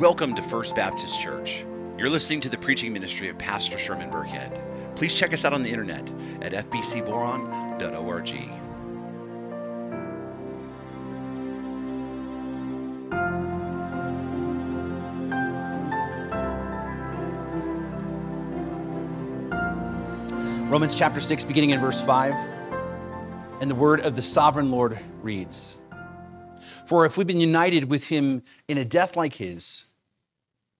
Welcome to First Baptist Church. You're listening to the preaching ministry of Pastor Sherman Burkhead. Please check us out on the internet at fbcboron.org. Romans chapter 6, beginning in verse 5. And the word of the sovereign Lord reads For if we've been united with him in a death like his,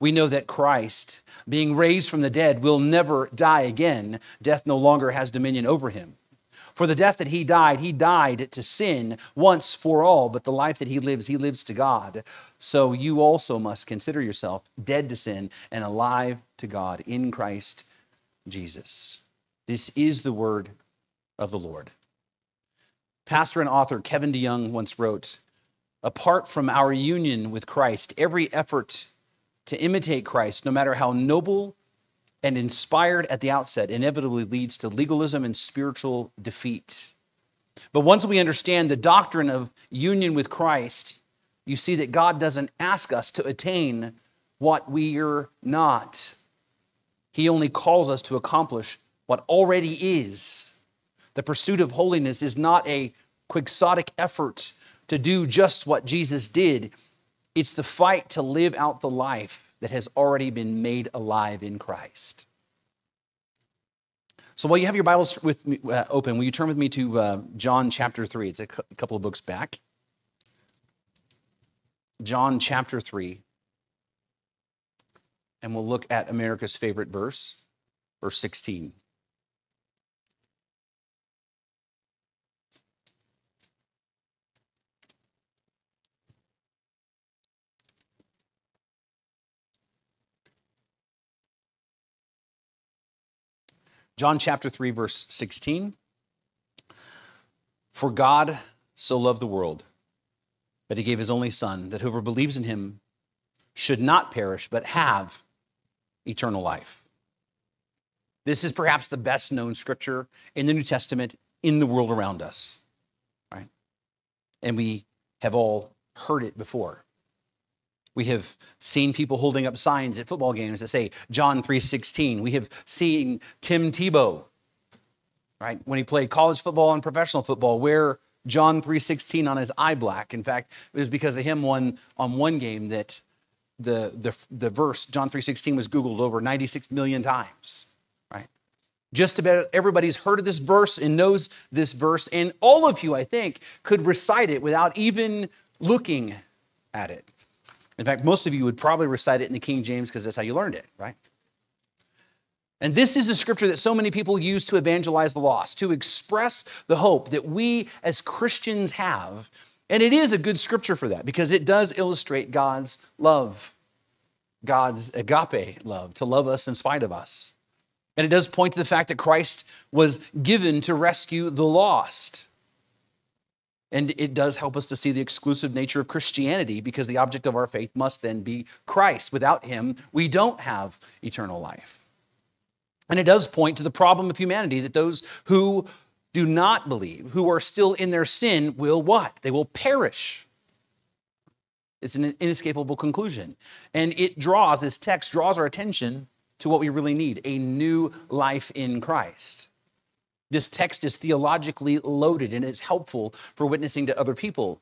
we know that Christ, being raised from the dead, will never die again. Death no longer has dominion over him. For the death that he died, he died to sin once for all, but the life that he lives, he lives to God. So you also must consider yourself dead to sin and alive to God in Christ Jesus. This is the word of the Lord. Pastor and author Kevin DeYoung once wrote Apart from our union with Christ, every effort to imitate Christ, no matter how noble and inspired at the outset, inevitably leads to legalism and spiritual defeat. But once we understand the doctrine of union with Christ, you see that God doesn't ask us to attain what we're not. He only calls us to accomplish what already is. The pursuit of holiness is not a quixotic effort to do just what Jesus did. It's the fight to live out the life that has already been made alive in Christ. So while you have your Bibles with me, uh, open, will you turn with me to uh, John chapter 3? It's a, cu- a couple of books back. John chapter 3. And we'll look at America's favorite verse, verse 16. John chapter 3, verse 16. For God so loved the world that he gave his only Son, that whoever believes in him should not perish, but have eternal life. This is perhaps the best known scripture in the New Testament in the world around us, right? And we have all heard it before. We have seen people holding up signs at football games that say John 3:16. We have seen Tim Tebow, right, when he played college football and professional football, wear John 3:16 on his eye black. In fact, it was because of him one on one game that the the, the verse John 3:16 was googled over 96 million times, right? Just about everybody's heard of this verse and knows this verse and all of you I think could recite it without even looking at it. In fact, most of you would probably recite it in the King James because that's how you learned it, right? And this is the scripture that so many people use to evangelize the lost, to express the hope that we as Christians have. And it is a good scripture for that because it does illustrate God's love, God's agape love, to love us in spite of us. And it does point to the fact that Christ was given to rescue the lost. And it does help us to see the exclusive nature of Christianity because the object of our faith must then be Christ. Without him, we don't have eternal life. And it does point to the problem of humanity that those who do not believe, who are still in their sin, will what? They will perish. It's an inescapable conclusion. And it draws, this text draws our attention to what we really need a new life in Christ. This text is theologically loaded and it's helpful for witnessing to other people.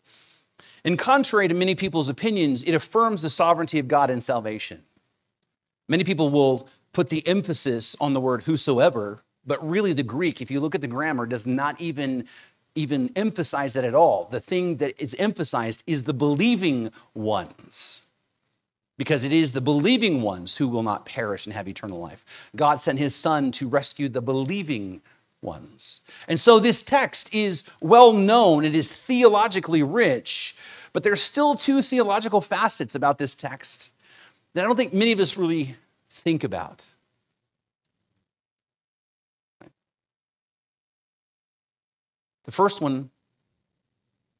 And contrary to many people's opinions, it affirms the sovereignty of God in salvation. Many people will put the emphasis on the word whosoever, but really the Greek, if you look at the grammar, does not even even emphasize that at all. The thing that is emphasized is the believing ones. Because it is the believing ones who will not perish and have eternal life. God sent his son to rescue the believing ones. And so this text is well known, it is theologically rich, but there's still two theological facets about this text that I don't think many of us really think about. The first one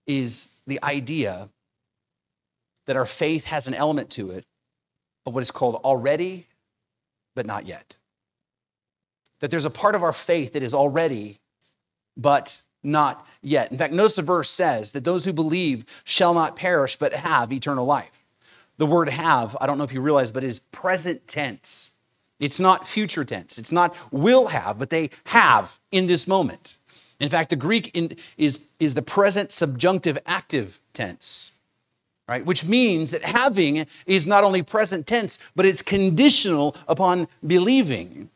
is the idea that our faith has an element to it of what is called already, but not yet. That there's a part of our faith that is already, but not yet. In fact, notice the verse says that those who believe shall not perish, but have eternal life. The word have, I don't know if you realize, but is present tense. It's not future tense. It's not will have, but they have in this moment. In fact, the Greek in, is, is the present subjunctive active tense, right? Which means that having is not only present tense, but it's conditional upon believing.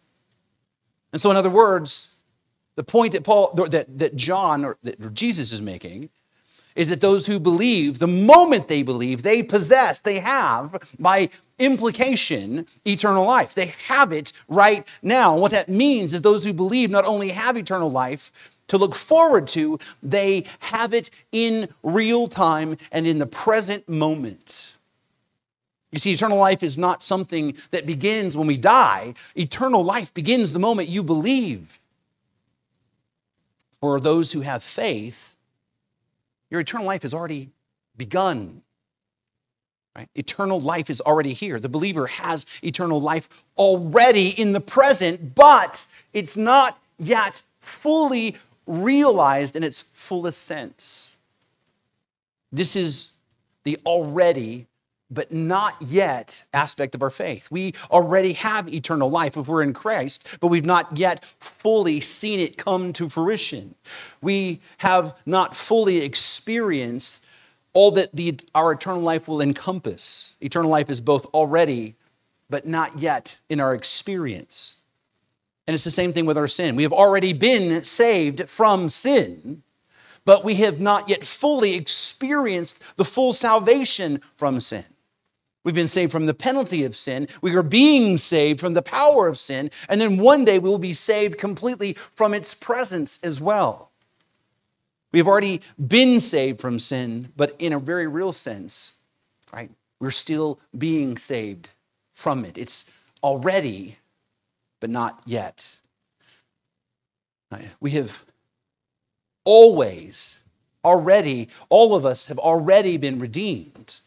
And so, in other words, the point that Paul, that, that John or that Jesus is making is that those who believe, the moment they believe, they possess, they have, by implication, eternal life. They have it right now. And what that means is those who believe not only have eternal life, to look forward to, they have it in real time and in the present moment. You see, eternal life is not something that begins when we die. Eternal life begins the moment you believe. For those who have faith, your eternal life has already begun. Right? Eternal life is already here. The believer has eternal life already in the present, but it's not yet fully realized in its fullest sense. This is the already but not yet aspect of our faith. We already have eternal life if we're in Christ, but we've not yet fully seen it come to fruition. We have not fully experienced all that the, our eternal life will encompass. Eternal life is both already but not yet in our experience. And it's the same thing with our sin. We have already been saved from sin, but we have not yet fully experienced the full salvation from sin. We've been saved from the penalty of sin. We are being saved from the power of sin. And then one day we will be saved completely from its presence as well. We have already been saved from sin, but in a very real sense, right? We're still being saved from it. It's already but not yet. We have always, already, all of us have already been redeemed.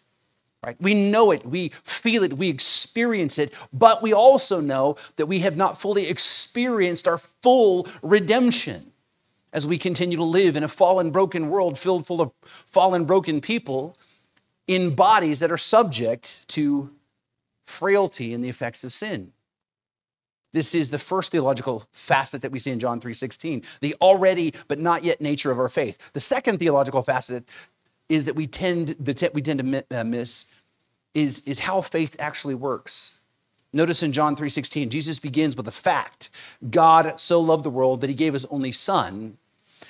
Right? We know it, we feel it, we experience it, but we also know that we have not fully experienced our full redemption as we continue to live in a fallen, broken world filled full of fallen, broken people in bodies that are subject to frailty and the effects of sin. This is the first theological facet that we see in John 3:16, the already but not yet nature of our faith. The second theological facet is that we tend the we tend to uh, miss is, is how faith actually works. Notice in John 3:16, Jesus begins with a fact. God so loved the world that he gave his only son.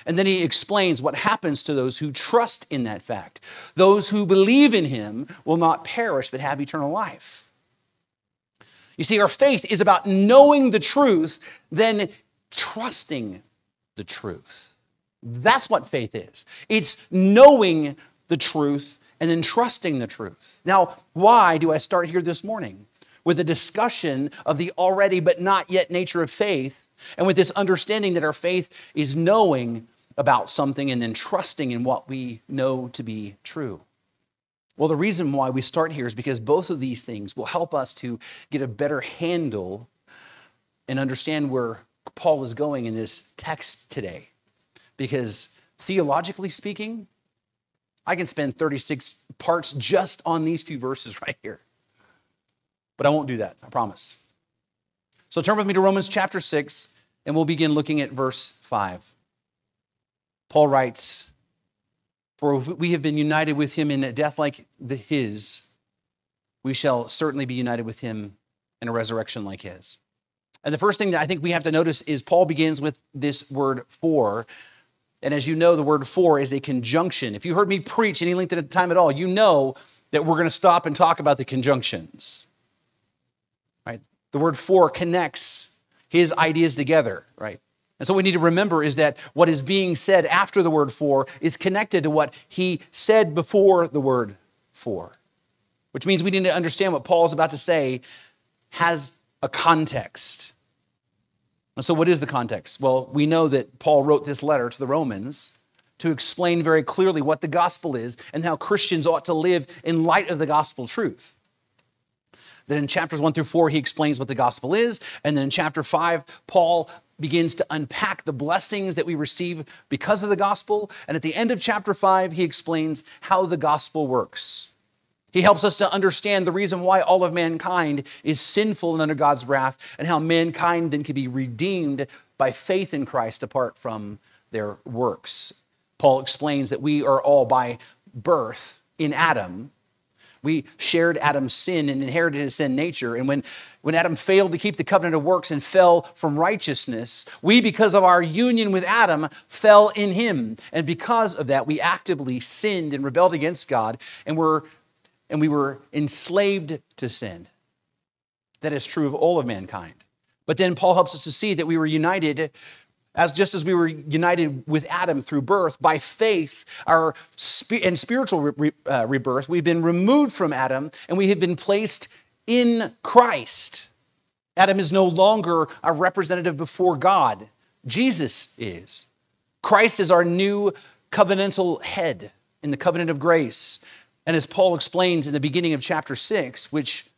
And then he explains what happens to those who trust in that fact. Those who believe in him will not perish but have eternal life. You see, our faith is about knowing the truth, then trusting the truth. That's what faith is. It's knowing the truth and then trusting the truth. Now, why do I start here this morning with a discussion of the already but not yet nature of faith and with this understanding that our faith is knowing about something and then trusting in what we know to be true? Well, the reason why we start here is because both of these things will help us to get a better handle and understand where Paul is going in this text today. Because theologically speaking, I can spend 36 parts just on these few verses right here. But I won't do that, I promise. So turn with me to Romans chapter 6, and we'll begin looking at verse 5. Paul writes, for we have been united with him in a death like the his, we shall certainly be united with him in a resurrection like his. And the first thing that I think we have to notice is Paul begins with this word for. And as you know, the word for is a conjunction. If you heard me preach any length of time at all, you know that we're going to stop and talk about the conjunctions. Right? The word for connects his ideas together, right? And so what we need to remember is that what is being said after the word for is connected to what he said before the word for, which means we need to understand what Paul is about to say has a context. And so, what is the context? Well, we know that Paul wrote this letter to the Romans to explain very clearly what the gospel is and how Christians ought to live in light of the gospel truth. Then in chapters one through four, he explains what the gospel is. And then in chapter five, Paul begins to unpack the blessings that we receive because of the gospel. And at the end of chapter five, he explains how the gospel works. He helps us to understand the reason why all of mankind is sinful and under God's wrath, and how mankind then can be redeemed by faith in Christ apart from their works. Paul explains that we are all by birth in Adam. We shared Adam's sin and inherited his sin nature. And when, when Adam failed to keep the covenant of works and fell from righteousness, we, because of our union with Adam, fell in him. And because of that, we actively sinned and rebelled against God and were and we were enslaved to sin. That is true of all of mankind. But then Paul helps us to see that we were united as just as we were united with Adam through birth, by faith, our sp- and spiritual re- uh, rebirth, we've been removed from Adam and we have been placed in Christ. Adam is no longer a representative before God. Jesus is. Christ is our new covenantal head in the covenant of grace. And as Paul explains in the beginning of chapter 6, which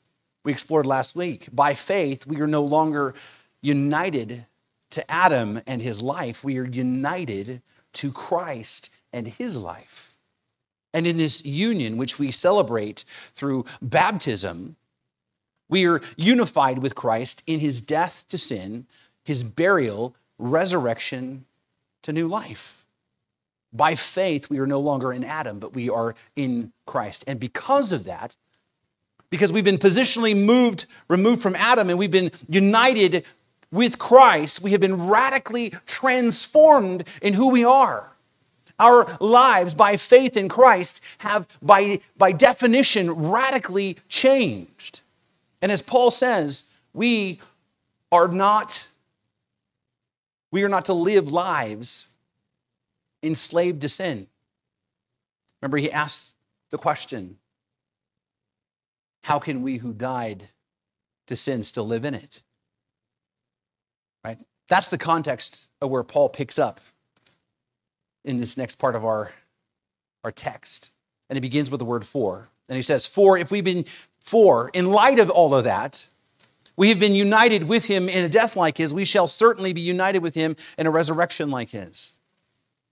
we explored last week, by faith, we are no longer united to Adam and his life, we are united to Christ and his life. And in this union, which we celebrate through baptism, we are unified with Christ in his death to sin, his burial, resurrection to new life. By faith, we are no longer in Adam, but we are in Christ. And because of that, because we've been positionally moved, removed from Adam, and we've been united with Christ, we have been radically transformed in who we are. Our lives, by faith in Christ, have, by, by definition, radically changed. And as Paul says, we are not we are not to live lives enslaved to sin. Remember, he asked the question How can we who died to sin still live in it? right? That's the context of where Paul picks up in this next part of our, our text. And he begins with the word for. And he says, For if we've been, for, in light of all of that, we have been united with him in a death like his, we shall certainly be united with him in a resurrection like his.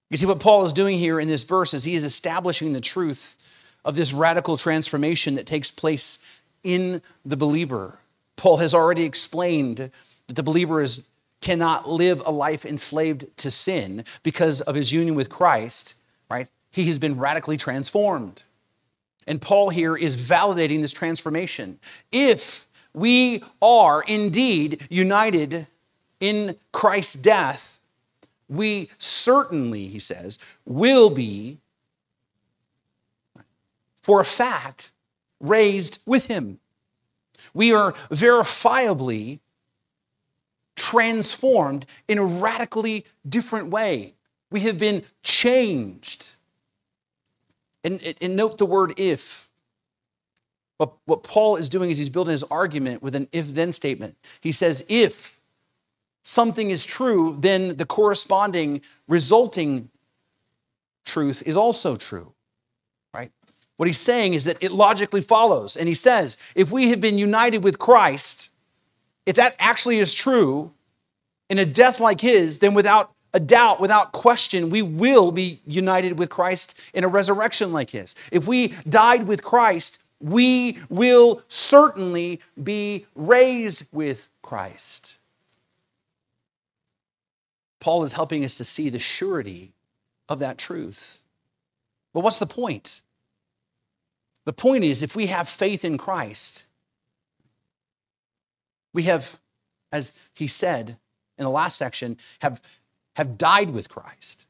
You see, what Paul is doing here in this verse is he is establishing the truth of this radical transformation that takes place in the believer. Paul has already explained that the believer is cannot live a life enslaved to sin because of his union with Christ, right? He has been radically transformed. And Paul here is validating this transformation. If we are indeed united in Christ's death, we certainly, he says, will be, for a fact, raised with him. We are verifiably transformed in a radically different way. We have been changed. And, and note the word if. But what Paul is doing is he's building his argument with an if then statement. He says, if something is true, then the corresponding resulting truth is also true. Right? What he's saying is that it logically follows. And he says, if we have been united with Christ, if that actually is true in a death like his, then without a doubt, without question, we will be united with Christ in a resurrection like his. If we died with Christ, we will certainly be raised with Christ. Paul is helping us to see the surety of that truth. But what's the point? The point is if we have faith in Christ, we have, as he said in the last section, have, have died with Christ.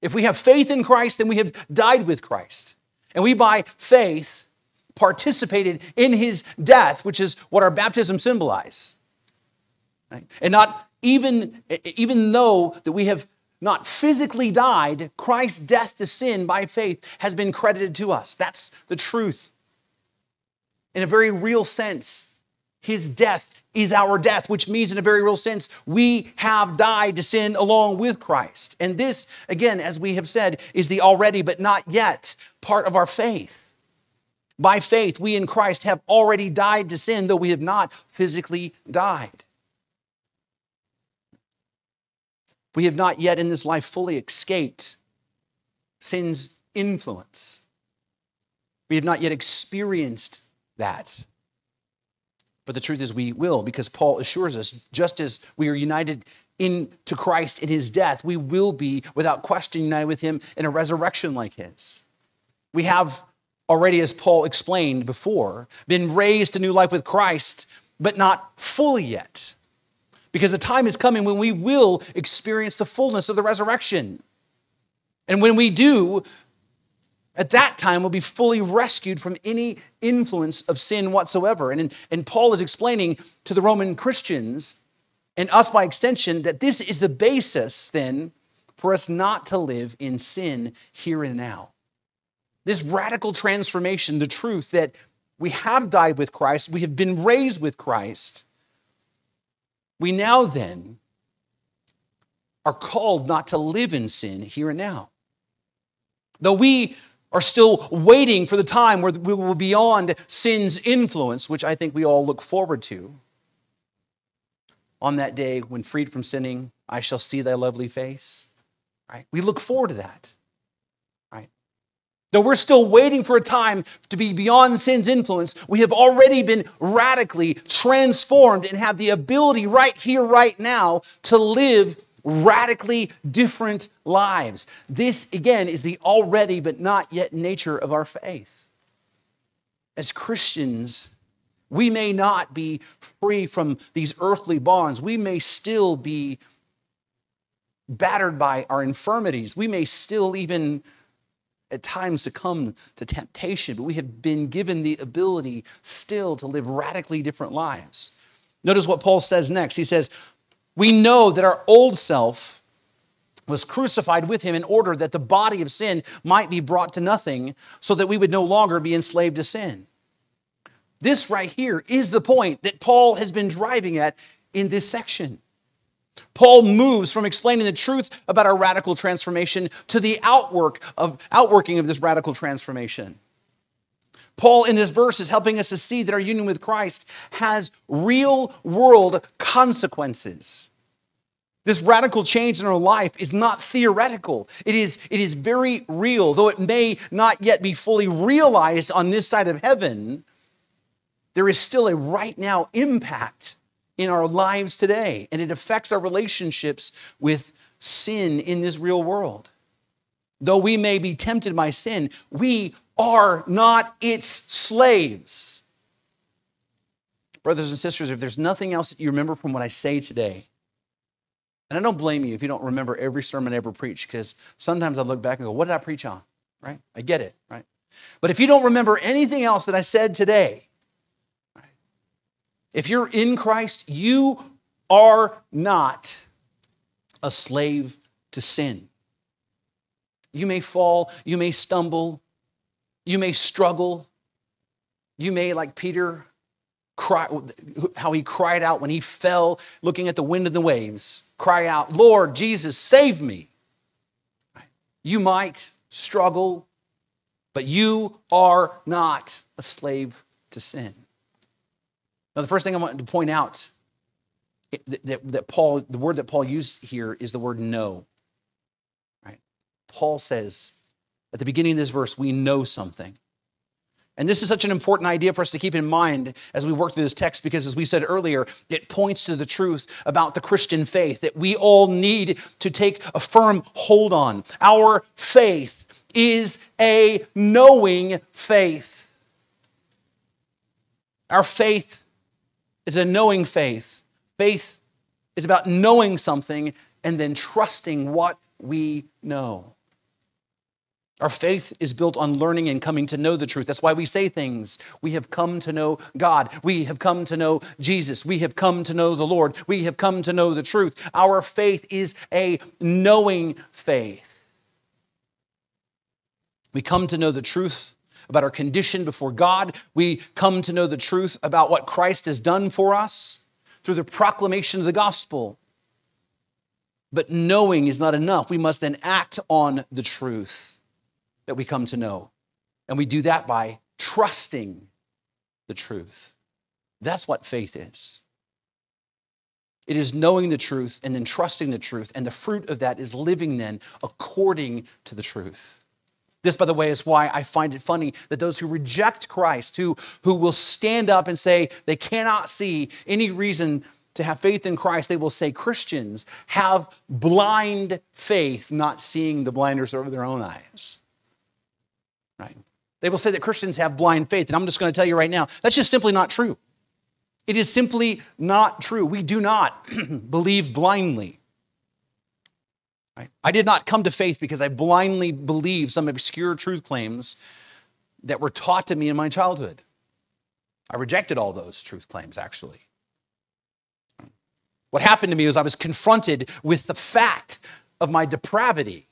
If we have faith in Christ, then we have died with Christ. And we, by faith, participated in his death, which is what our baptism symbolizes. Right? And not even, even though that we have not physically died, Christ's death to sin by faith has been credited to us. That's the truth. In a very real sense, his death is our death, which means, in a very real sense, we have died to sin along with Christ. And this, again, as we have said, is the already but not yet part of our faith. By faith, we in Christ have already died to sin, though we have not physically died. We have not yet in this life fully escaped sin's influence. We have not yet experienced that. But the truth is, we will, because Paul assures us just as we are united into Christ in his death, we will be, without question, united with him in a resurrection like his. We have already, as Paul explained before, been raised to new life with Christ, but not fully yet. Because the time is coming when we will experience the fullness of the resurrection. And when we do, at that time we'll be fully rescued from any influence of sin whatsoever. And, and Paul is explaining to the Roman Christians, and us by extension, that this is the basis then for us not to live in sin here and now. This radical transformation, the truth that we have died with Christ, we have been raised with Christ. We now then are called not to live in sin here and now. Though we are still waiting for the time where we will be beyond sin's influence, which I think we all look forward to. On that day when freed from sinning, I shall see thy lovely face. Right? We look forward to that. Though we're still waiting for a time to be beyond sin's influence, we have already been radically transformed and have the ability right here, right now, to live radically different lives. This, again, is the already but not yet nature of our faith. As Christians, we may not be free from these earthly bonds. We may still be battered by our infirmities. We may still even at times succumb to temptation, but we have been given the ability still to live radically different lives. Notice what Paul says next. He says, we know that our old self was crucified with him in order that the body of sin might be brought to nothing so that we would no longer be enslaved to sin. This right here is the point that Paul has been driving at in this section. Paul moves from explaining the truth about our radical transformation to the outwork of outworking of this radical transformation. Paul, in this verse, is helping us to see that our union with Christ has real world consequences. This radical change in our life is not theoretical. It is, it is very real. Though it may not yet be fully realized on this side of heaven, there is still a right now impact in our lives today, and it affects our relationships with sin in this real world. Though we may be tempted by sin, we are not its slaves. Brothers and sisters, if there's nothing else that you remember from what I say today, and I don't blame you if you don't remember every sermon I ever preached, because sometimes I look back and go, what did I preach on? Right? I get it, right? But if you don't remember anything else that I said today, if you're in Christ, you are not a slave to sin. You may fall, you may stumble, you may struggle. You may, like Peter, cry, how he cried out when he fell looking at the wind and the waves, cry out, Lord Jesus, save me. You might struggle, but you are not a slave to sin. Now, the first thing I want to point out that, that Paul, the word that Paul used here is the word know. Right? Paul says, at the beginning of this verse, we know something. And this is such an important idea for us to keep in mind as we work through this text because, as we said earlier, it points to the truth about the Christian faith that we all need to take a firm hold on. Our faith is a knowing faith. Our faith is a knowing faith. Faith is about knowing something and then trusting what we know. Our faith is built on learning and coming to know the truth. That's why we say things. We have come to know God. We have come to know Jesus. We have come to know the Lord. We have come to know the truth. Our faith is a knowing faith. We come to know the truth about our condition before God. We come to know the truth about what Christ has done for us. through the proclamation of the gospel. But knowing is not enough. We must then act on the truth that we come to know. And we do that by trusting the truth. That's what faith is. It is knowing the truth and then trusting the truth. And the fruit of that is living then according to the truth. This, by the way, is why I find it funny that those who reject Christ, who, who will stand up and say they cannot see any reason to have faith in Christ, they will say Christians have blind faith, not seeing the blinders over their own eyes. Right? They will say that Christians have blind faith. And I'm just going to tell you right now, that's just simply not true. It is simply not true. We do not believe blindly. Right? I did not come to faith because I blindly believed some obscure truth claims that were taught to me in my childhood. I rejected all those truth claims, actually. What happened to me was I was confronted with the fact of my depravity.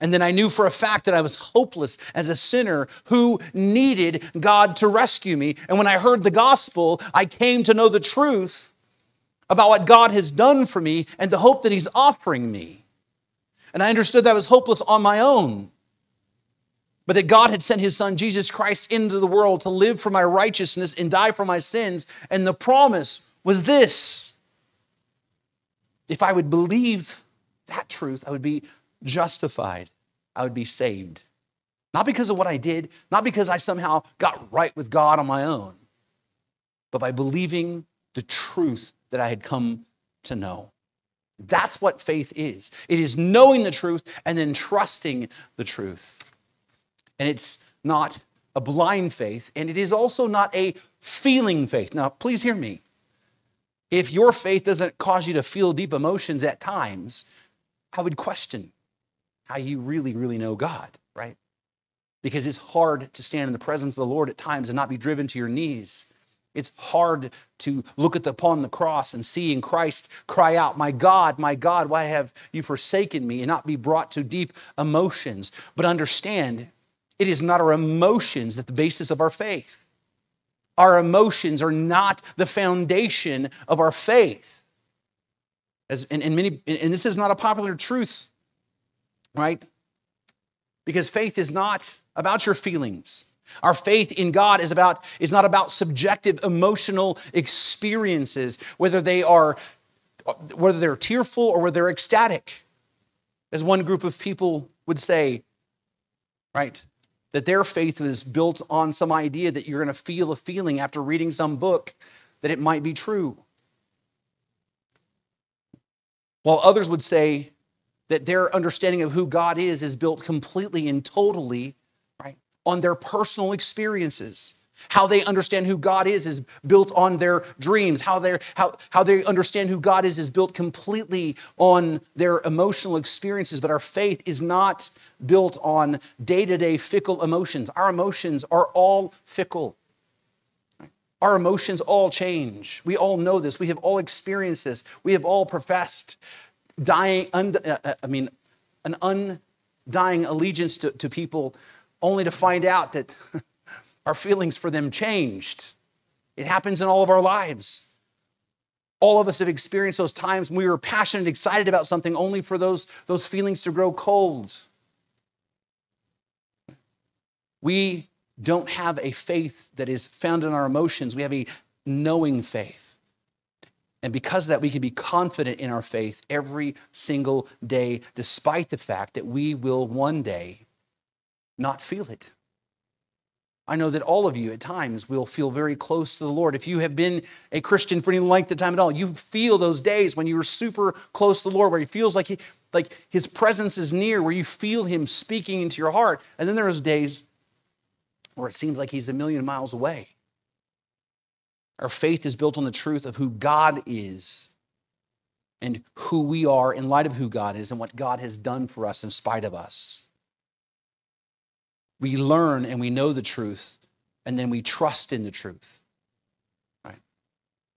And then I knew for a fact that I was hopeless as a sinner who needed God to rescue me. And when I heard the gospel, I came to know the truth about what God has done for me and the hope that He's offering me. And I understood that I was hopeless on my own, but that God had sent His Son, Jesus Christ, into the world to live for my righteousness and die for my sins. And the promise was this if I would believe that truth, I would be justified, I would be saved. Not because of what I did, not because I somehow got right with God on my own, but by believing the truth that I had come to know. That's what faith is it is knowing the truth and then trusting the truth. And it's not a blind faith, and it is also not a feeling faith. Now, please hear me. If your faith doesn't cause you to feel deep emotions at times, I would question how you really, really know God, right? Because it's hard to stand in the presence of the Lord at times and not be driven to your knees. It's hard to look at the, upon the cross and see in Christ cry out, My God, my God, why have you forsaken me? and not be brought to deep emotions. But understand, it is not our emotions that the basis of our faith. Our emotions are not the foundation of our faith. As, and, and, many, and this is not a popular truth right? Because faith is not about your feelings. Our faith in God is about is not about subjective emotional experiences, whether they are whether they're tearful or whether they're ecstatic. As one group of people would say, right? That their faith was built on some idea that you're going to feel a feeling after reading some book that it might be true. While others would say that their understanding of who God is is built completely and totally on their personal experiences. How they understand who God is is built on their dreams. How, they how, how they understand who God is is built completely on their emotional experiences. But our faith is not built on day to day fickle emotions. Our emotions are all fickle. Our emotions all change. We all know this. We have all experienced this. We have all professed dying, uh, uh, I mean, an undying allegiance to, to people only to find out that our feelings for them changed. It happens in all of our lives. All of us have experienced those times when we were passionate, excited about something, only for those, those feelings to grow cold. We don't have a faith that is found in our emotions. We have a knowing faith. And because of that, we can be confident in our faith every single day, despite the fact that we will one day not feel it. I know that all of you at times will feel very close to the Lord. If you have been a Christian for any length of time at all, you feel those days when you are super close to the Lord, where He feels like, he, like His presence is near, where you feel Him speaking into your heart. And then there's days where it seems like He's a million miles away. Our faith is built on the truth of who God is and who we are in light of who God is and what God has done for us in spite of us. We learn and we know the truth, and then we trust in the truth. Right?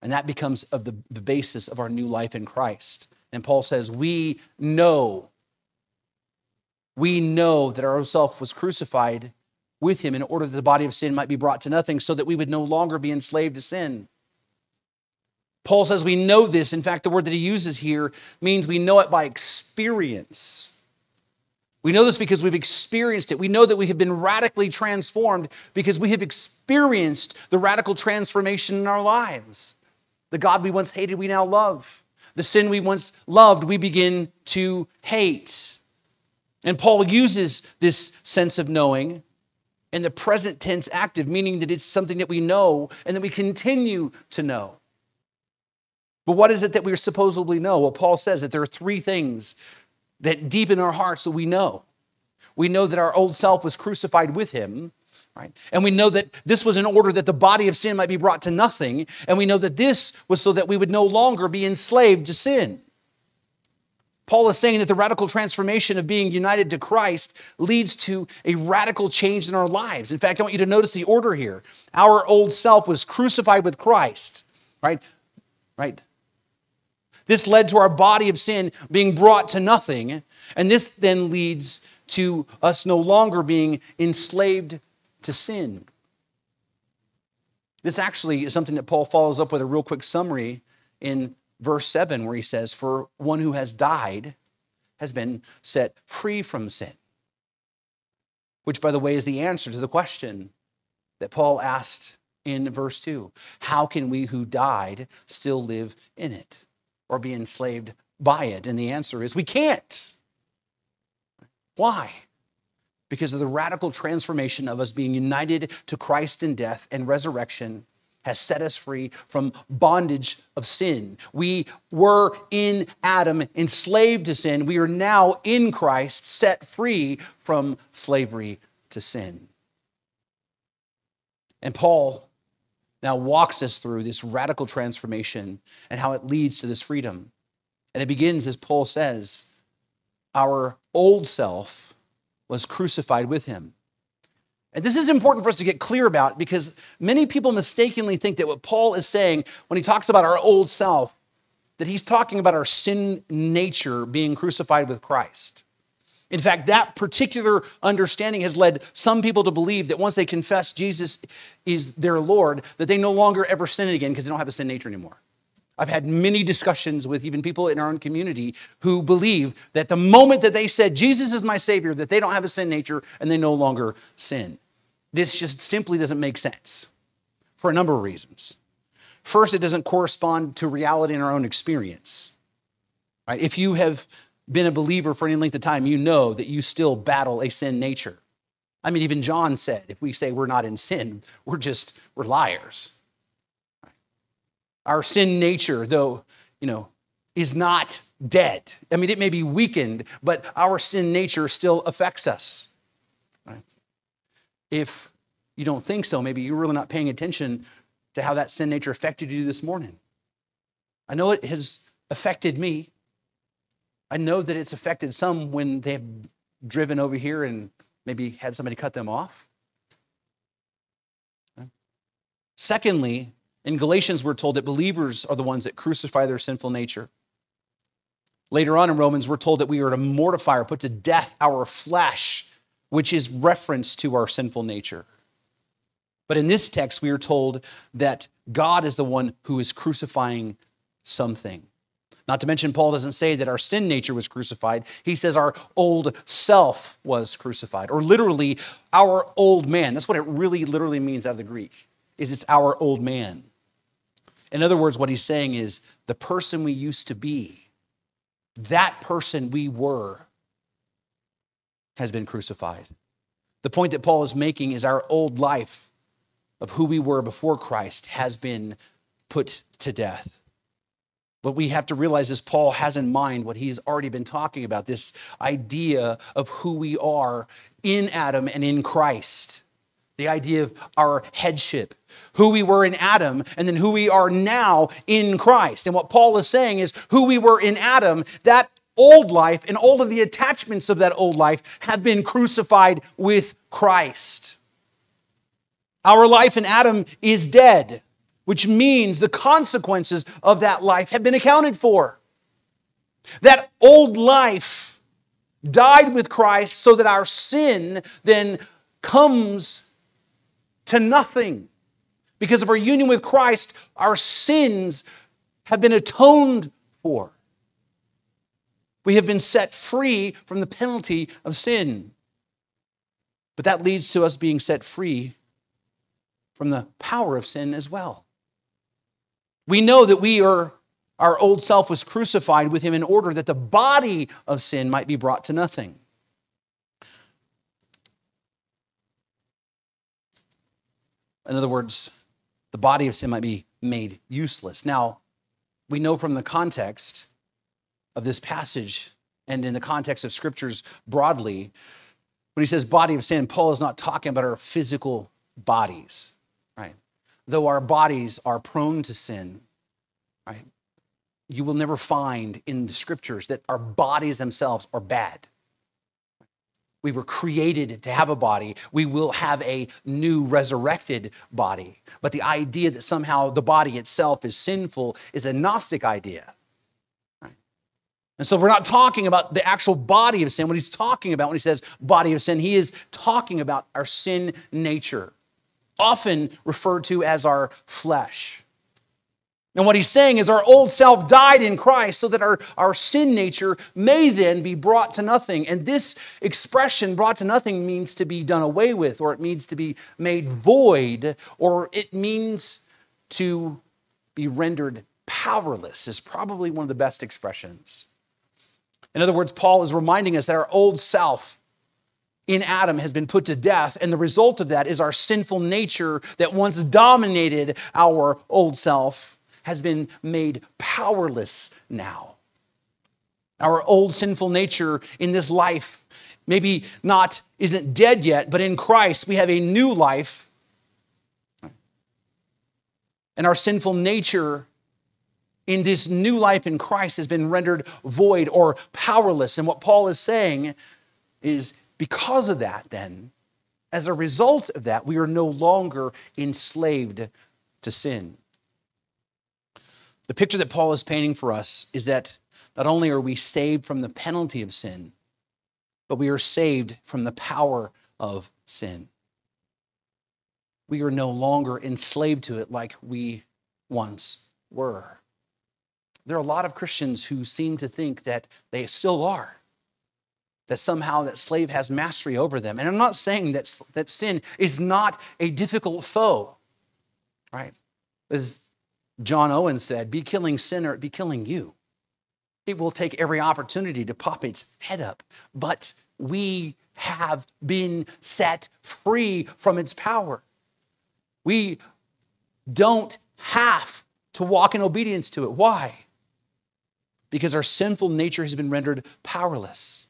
And that becomes of the, the basis of our new life in Christ. And Paul says, We know, we know that our self was crucified with him in order that the body of sin might be brought to nothing, so that we would no longer be enslaved to sin. Paul says we know this. In fact, the word that he uses here means we know it by experience. We know this because we've experienced it. We know that we have been radically transformed because we have experienced the radical transformation in our lives. The God we once hated, we now love. The sin we once loved, we begin to hate. And Paul uses this sense of knowing in the present tense active, meaning that it's something that we know and that we continue to know. But what is it that we supposedly know? Well, Paul says that there are three things that deep in our hearts that we know. We know that our old self was crucified with him, right? And we know that this was in order that the body of sin might be brought to nothing. And we know that this was so that we would no longer be enslaved to sin. Paul is saying that the radical transformation of being united to Christ leads to a radical change in our lives. In fact, I want you to notice the order here. Our old self was crucified with Christ, right? Right? This led to our body of sin being brought to nothing. And this then leads to us no longer being enslaved to sin. This actually is something that Paul follows up with a real quick summary in verse 7, where he says, For one who has died has been set free from sin. Which, by the way, is the answer to the question that Paul asked in verse 2 How can we who died still live in it? Or be enslaved by it? And the answer is we can't. Why? Because of the radical transformation of us being united to Christ in death and resurrection has set us free from bondage of sin. We were in Adam enslaved to sin. We are now in Christ set free from slavery to sin. And Paul now walks us through this radical transformation and how it leads to this freedom. And it begins, as Paul says, our old self was crucified with him. And this is important for us to get clear about because many people mistakenly think that what Paul is saying when he talks about our old self, that he's talking about our sin nature being crucified with Christ. In fact, that particular understanding has led some people to believe that once they confess Jesus is their Lord, that they no longer ever sin again because they don't have a sin nature anymore. I've had many discussions with even people in our own community who believe that the moment that they said, Jesus is my Savior, that they don't have a sin nature and they no longer sin. This just simply doesn't make sense for a number of reasons. First, it doesn't correspond to reality in our own experience. Right? If you have been a believer for any length of time, you know that you still battle a sin nature. I mean, even John said, if we say we're not in sin, we're just, we're liars. Our sin nature, though, you know, is not dead. I mean, it may be weakened, but our sin nature still affects us. Right? If you don't think so, maybe you're really not paying attention to how that sin nature affected you this morning. I know it has affected me. I know that it's affected some when they've driven over here and maybe had somebody cut them off. Secondly, in Galatians, we're told that believers are the ones that crucify their sinful nature. Later on in Romans, we're told that we are to mortify or put to death our flesh, which is reference to our sinful nature. But in this text, we are told that God is the one who is crucifying something. Not to mention, Paul doesn't say that our sin nature was crucified. He says our old self was crucified, or literally our old man. That's what it really literally means out of the Greek, is it's our old man. In other words, what he's saying is the person we used to be, that person we were, has been crucified. The point that Paul is making is our old life of who we were before Christ has been put to death. What we have to realize is Paul has in mind what he's already been talking about this idea of who we are in Adam and in Christ. The idea of our headship, who we were in Adam, and then who we are now in Christ. And what Paul is saying is who we were in Adam, that old life and all of the attachments of that old life have been crucified with Christ. Our life in Adam is dead which means the consequences of that life have been accounted for. That old life died with Christ so that our sin then comes to nothing. Because of our union with Christ, our sins have been atoned for. We have been set free from the penalty of sin. But that leads to us being set free from the power of sin as well. We know that we are our old self was crucified with him in order that the body of sin might be brought to nothing. In other words, the body of sin might be made useless. Now, we know from the context of this passage and in the context of scriptures broadly, when he says body of sin, Paul is not talking about our physical bodies? Though our bodies are prone to sin, right? You will never find in the scriptures that our bodies themselves are bad. We were created to have a body. We will have a new resurrected body. But the idea that somehow the body itself is sinful is a Gnostic idea. And so we're not talking about the actual body of sin. What he's talking about when he says body of sin, he is talking about our sin nature, often referred to as our flesh. And what he's saying is our old self died in Christ so that our, our sin nature may then be brought to nothing. And this expression, brought to nothing, means to be done away with, or it means to be made void, or it means to be rendered powerless, is probably one of the best expressions. In other words, Paul is reminding us that our old self in Adam has been put to death, and the result of that is our sinful nature that once dominated our old self has been made powerless now. Our old sinful nature in this life maybe not isn't dead yet, but in Christ we have a new life. And our sinful nature in this new life in Christ has been rendered void or powerless. And what Paul is saying is because of that, then, as a result of that, we are no longer enslaved to sin. The picture that Paul is painting for us is that not only are we saved from the penalty of sin, but we are saved from the power of sin. We are no longer enslaved to it like we once were. There are a lot of Christians who seem to think that they still are, that somehow that slave has mastery over them. And I'm not saying that, that sin is not a difficult foe, right? As John Owen said, be killing sin or it be killing you. It will take every opportunity to pop its head up, but we have been set free from its power. We don't have to walk in obedience to it. Why? Because our sinful nature has been rendered powerless.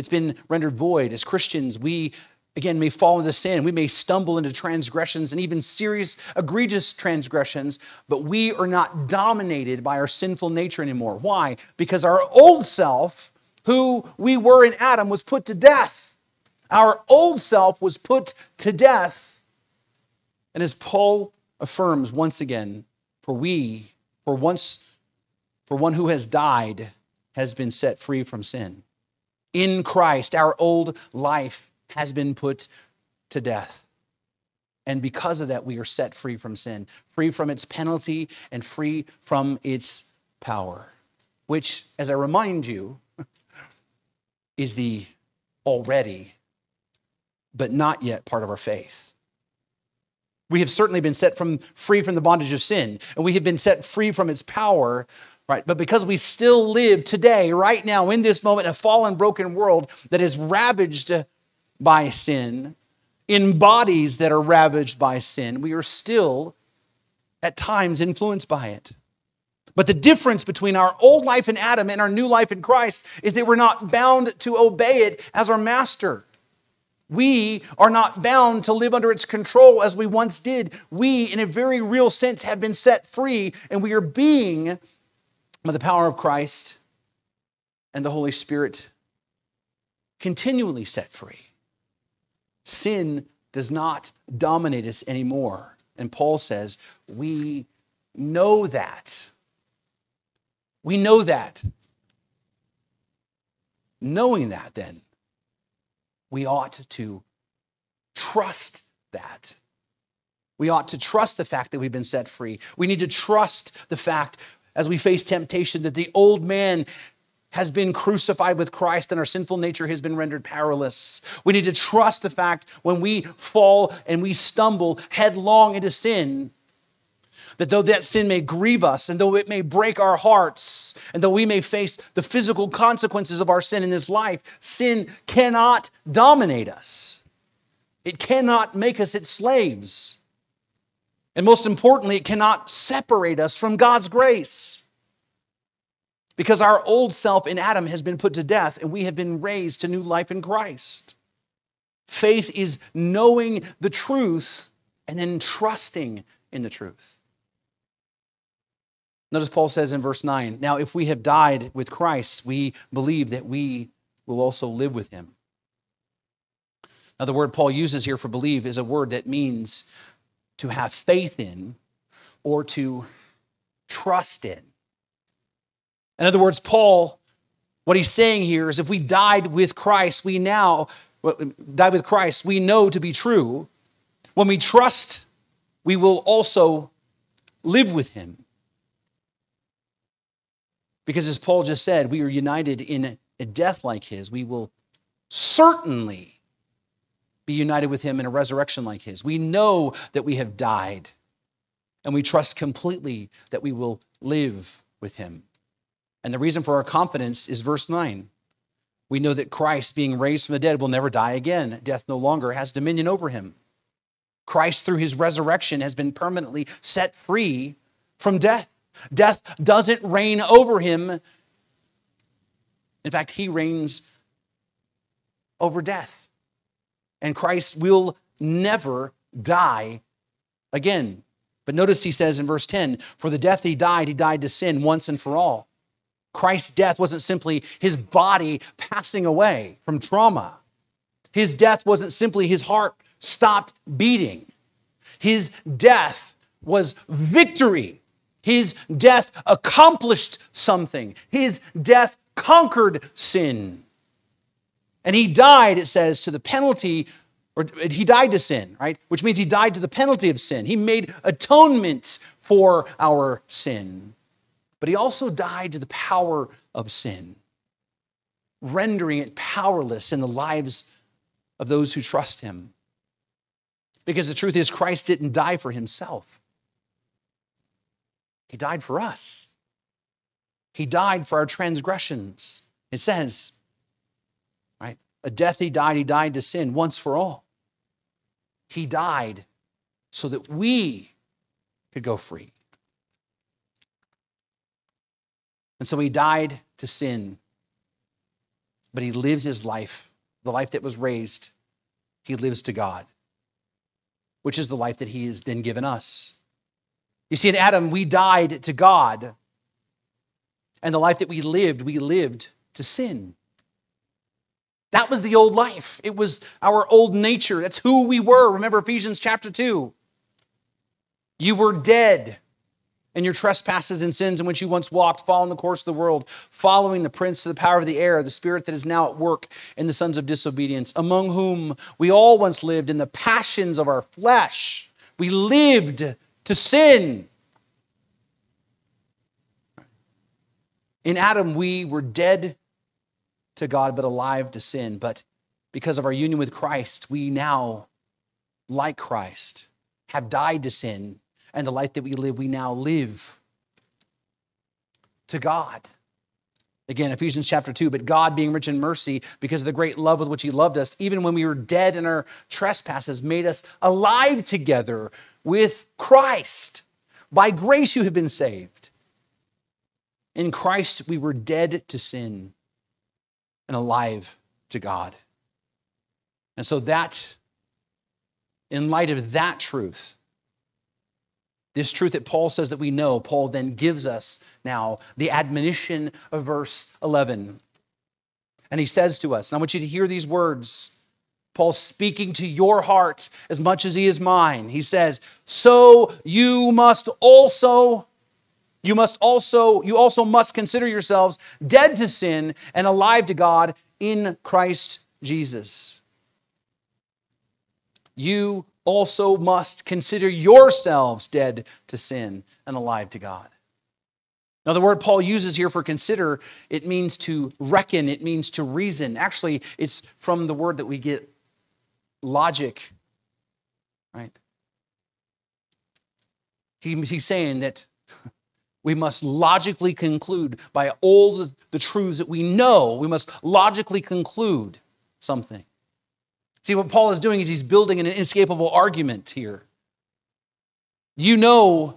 It's been rendered void. As Christians, we again, may fall into sin. We may stumble into transgressions and even serious, egregious transgressions, but we are not dominated by our sinful nature anymore. Why? Because our old self, who we were in Adam, was put to death. Our old self was put to death. And as Paul affirms once again, for we, for once, for one who has died, has been set free from sin. In Christ, our old life has been put to death. And because of that, we are set free from sin, free from its penalty, and free from its power, which, as I remind you, is the already, but not yet part of our faith. We have certainly been set from free from the bondage of sin, and we have been set free from its power, right? But because we still live today, right now, in this moment, a fallen, broken world that is ravaged by sin, in bodies that are ravaged by sin, we are still at times influenced by it. But the difference between our old life in Adam and our new life in Christ is that we're not bound to obey it as our master. We are not bound to live under its control as we once did. We, in a very real sense, have been set free, and we are being, by the power of Christ and the Holy Spirit, continually set free. Sin does not dominate us anymore. And Paul says, we know that. We know that. Knowing that, then, we ought to trust that. We ought to trust the fact that we've been set free. We need to trust the fact as we face temptation that the old man has been crucified with Christ and our sinful nature has been rendered powerless. We need to trust the fact when we fall and we stumble headlong into sin, that though that sin may grieve us and though it may break our hearts and though we may face the physical consequences of our sin in this life, sin cannot dominate us. It cannot make us its slaves. And most importantly, it cannot separate us from God's grace. Because our old self in Adam has been put to death and we have been raised to new life in Christ. Faith is knowing the truth and then trusting in the truth. Notice Paul says in verse 9 Now, if we have died with Christ, we believe that we will also live with him. Now, the word Paul uses here for believe is a word that means to have faith in or to trust in. In other words, Paul, what he's saying here is if we died with Christ, we now, died with Christ, we know to be true. When we trust, we will also live with him. Because as Paul just said, we are united in a death like his. We will certainly be united with him in a resurrection like his. We know that we have died, and we trust completely that we will live with him. And the reason for our confidence is verse 9. We know that Christ, being raised from the dead, will never die again. Death no longer has dominion over him. Christ, through his resurrection, has been permanently set free from death. Death doesn't reign over him. In fact, he reigns over death. And Christ will never die again. But notice he says in verse 10 For the death he died, he died to sin once and for all. Christ's death wasn't simply his body passing away from trauma. His death wasn't simply his heart stopped beating. His death was victory. His death accomplished something. His death conquered sin. And he died, it says, to the penalty, or he died to sin, right? Which means he died to the penalty of sin. He made atonement for our sin but he also died to the power of sin, rendering it powerless in the lives of those who trust him. Because the truth is, Christ didn't die for himself, he died for us. He died for our transgressions. It says? A death he died, he died to sin once for all. He died so that we could go free. And so he died to sin, but he lives his life, the life that was raised, he lives to God, which is the life that he has then given us. You see, in Adam, we died to God, and the life that we lived, we lived to sin. That was the old life. It was our old nature. That's who we were. Remember Ephesians chapter 2. You were dead and your trespasses and sins in which you once walked, following the course of the world, following the prince of the power of the air, the spirit that is now at work in the sons of disobedience, among whom we all once lived in the passions of our flesh. We lived to sin. In Adam, we were dead to God, but alive to sin. But because of our union with Christ, we now, like Christ, have died to sin and the life that we live, we now live to God. Again, Ephesians chapter 2, but God, being rich in mercy, because of the great love with which He loved us, even when we were dead in our trespasses, made us alive together with Christ. By grace you have been saved. In Christ we were dead to sin and alive to God. And so, that, in light of that truth, this truth that Paul says that we know, Paul then gives us now the admonition of verse 11. And he says to us, and I want you to hear these words. Paul speaking to your heart as much as he is mine. He says, So you must also, you must also, you also must consider yourselves dead to sin and alive to God in Christ Jesus. You also must consider yourselves dead to sin and alive to God. Now, the word Paul uses here for consider, it means to reckon, it means to reason. Actually, it's from the word that we get logic, right? He, he's saying that we must logically conclude by all the, the truths that we know, we must logically conclude something. See, what Paul is doing is he's building an inescapable argument here. You know,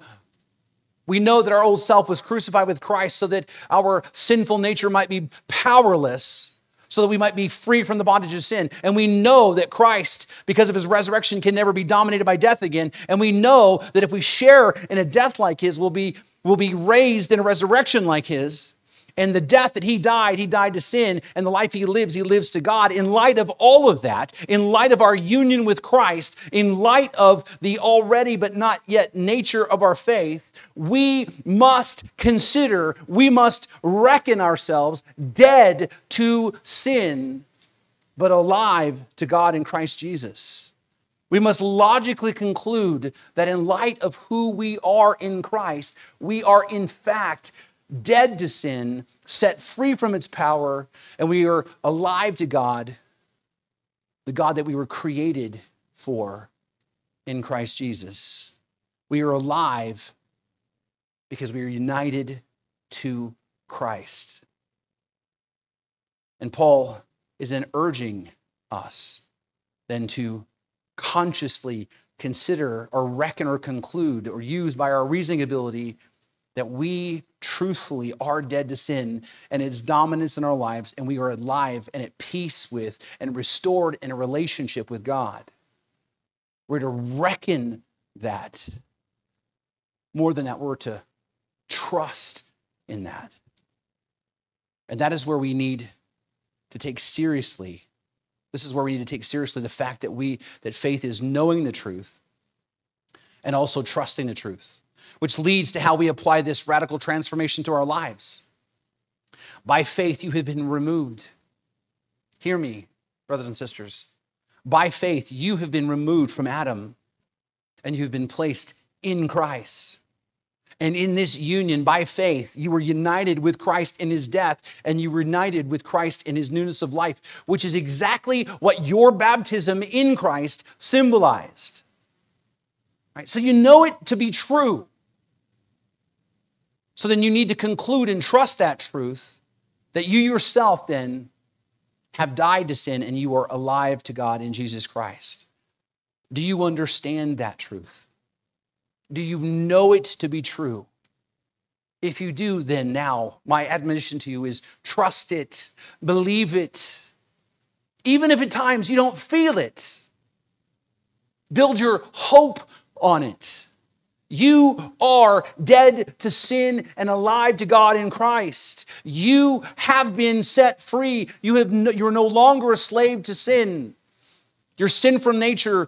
we know that our old self was crucified with Christ so that our sinful nature might be powerless, so that we might be free from the bondage of sin. And we know that Christ, because of his resurrection, can never be dominated by death again. And we know that if we share in a death like his, we'll be, we'll be raised in a resurrection like his. And the death that he died, he died to sin, and the life he lives, he lives to God. In light of all of that, in light of our union with Christ, in light of the already but not yet nature of our faith, we must consider, we must reckon ourselves dead to sin, but alive to God in Christ Jesus. We must logically conclude that in light of who we are in Christ, we are in fact dead to sin, set free from its power, and we are alive to God, the God that we were created for in Christ Jesus. We are alive because we are united to Christ. And Paul is then urging us then to consciously consider or reckon or conclude or use by our reasoning ability that we truthfully are dead to sin and its dominance in our lives, and we are alive and at peace with and restored in a relationship with God. We're to reckon that. More than that, we're to trust in that. And that is where we need to take seriously. This is where we need to take seriously the fact that we that faith is knowing the truth and also trusting the truth which leads to how we apply this radical transformation to our lives. By faith, you have been removed. Hear me, brothers and sisters. By faith, you have been removed from Adam and you have been placed in Christ. And in this union, by faith, you were united with Christ in his death, and you were united with Christ in his newness of life, which is exactly what your baptism in Christ symbolized. Right? So you know it to be true. So then you need to conclude and trust that truth that you yourself then have died to sin and you are alive to God in Jesus Christ. Do you understand that truth? Do you know it to be true? If you do, then now my admonition to you is trust it, believe it. Even if at times you don't feel it, build your hope on it. You are dead to sin and alive to God in Christ. You have been set free. You have no, you're no longer a slave to sin. Your sinful nature,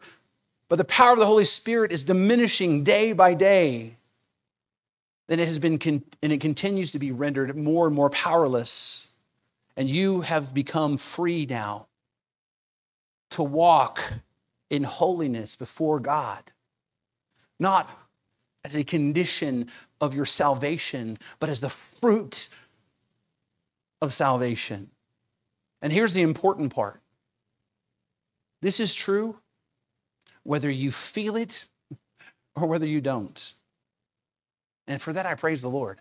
but the power of the Holy Spirit is diminishing day by day. Then it has been, and it continues to be rendered more and more powerless. And you have become free now to walk in holiness before God. Not as a condition of your salvation, but as the fruit of salvation. And here's the important part this is true whether you feel it or whether you don't. And for that, I praise the Lord.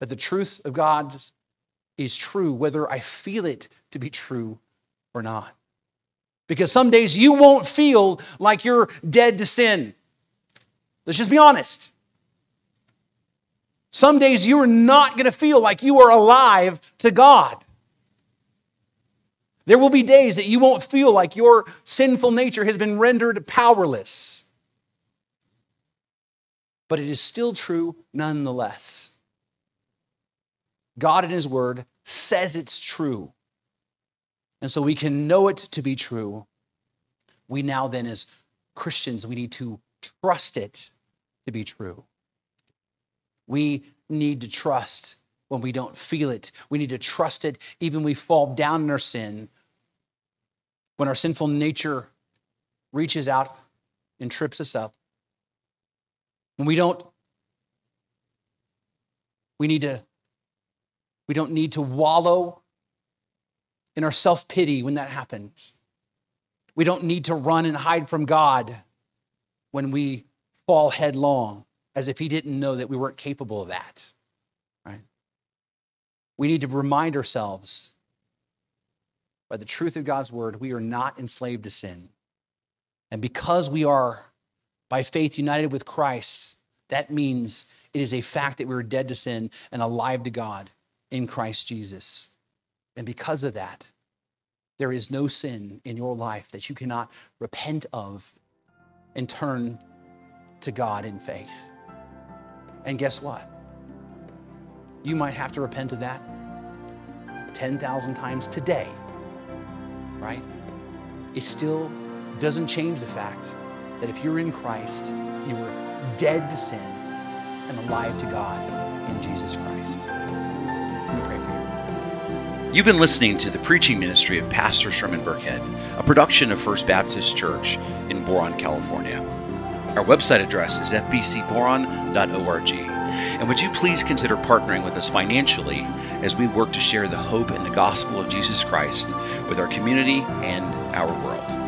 That the truth of God is true, whether I feel it to be true or not. Because some days you won't feel like you're dead to sin. Let's just be honest. Some days you are not going to feel like you are alive to God. There will be days that you won't feel like your sinful nature has been rendered powerless. But it is still true nonetheless. God in His Word says it's true. And so we can know it to be true. We now, then, as Christians, we need to trust it to be true. We need to trust when we don't feel it. We need to trust it even we fall down in our sin. When our sinful nature reaches out and trips us up, when we don't we need to we don't need to wallow in our self-pity when that happens. We don't need to run and hide from God when we fall headlong as if he didn't know that we weren't capable of that. We need to remind ourselves by the truth of God's word, we are not enslaved to sin. And because we are by faith united with Christ, that means it is a fact that we are dead to sin and alive to God in Christ Jesus. And because of that, there is no sin in your life that you cannot repent of and turn to God in faith. And guess what? You might have to repent of that 10,000 times today, right? It still doesn't change the fact that if you're in Christ, you were dead to sin and alive to God in Jesus Christ. Me pray for you. You've been listening to the preaching ministry of Pastor Sherman Burkhead, a production of First Baptist Church in Boron, California. Our website address is fbcboron.org. And would you please consider partnering with us financially as we work to share the hope and the gospel of Jesus Christ with our community and our world?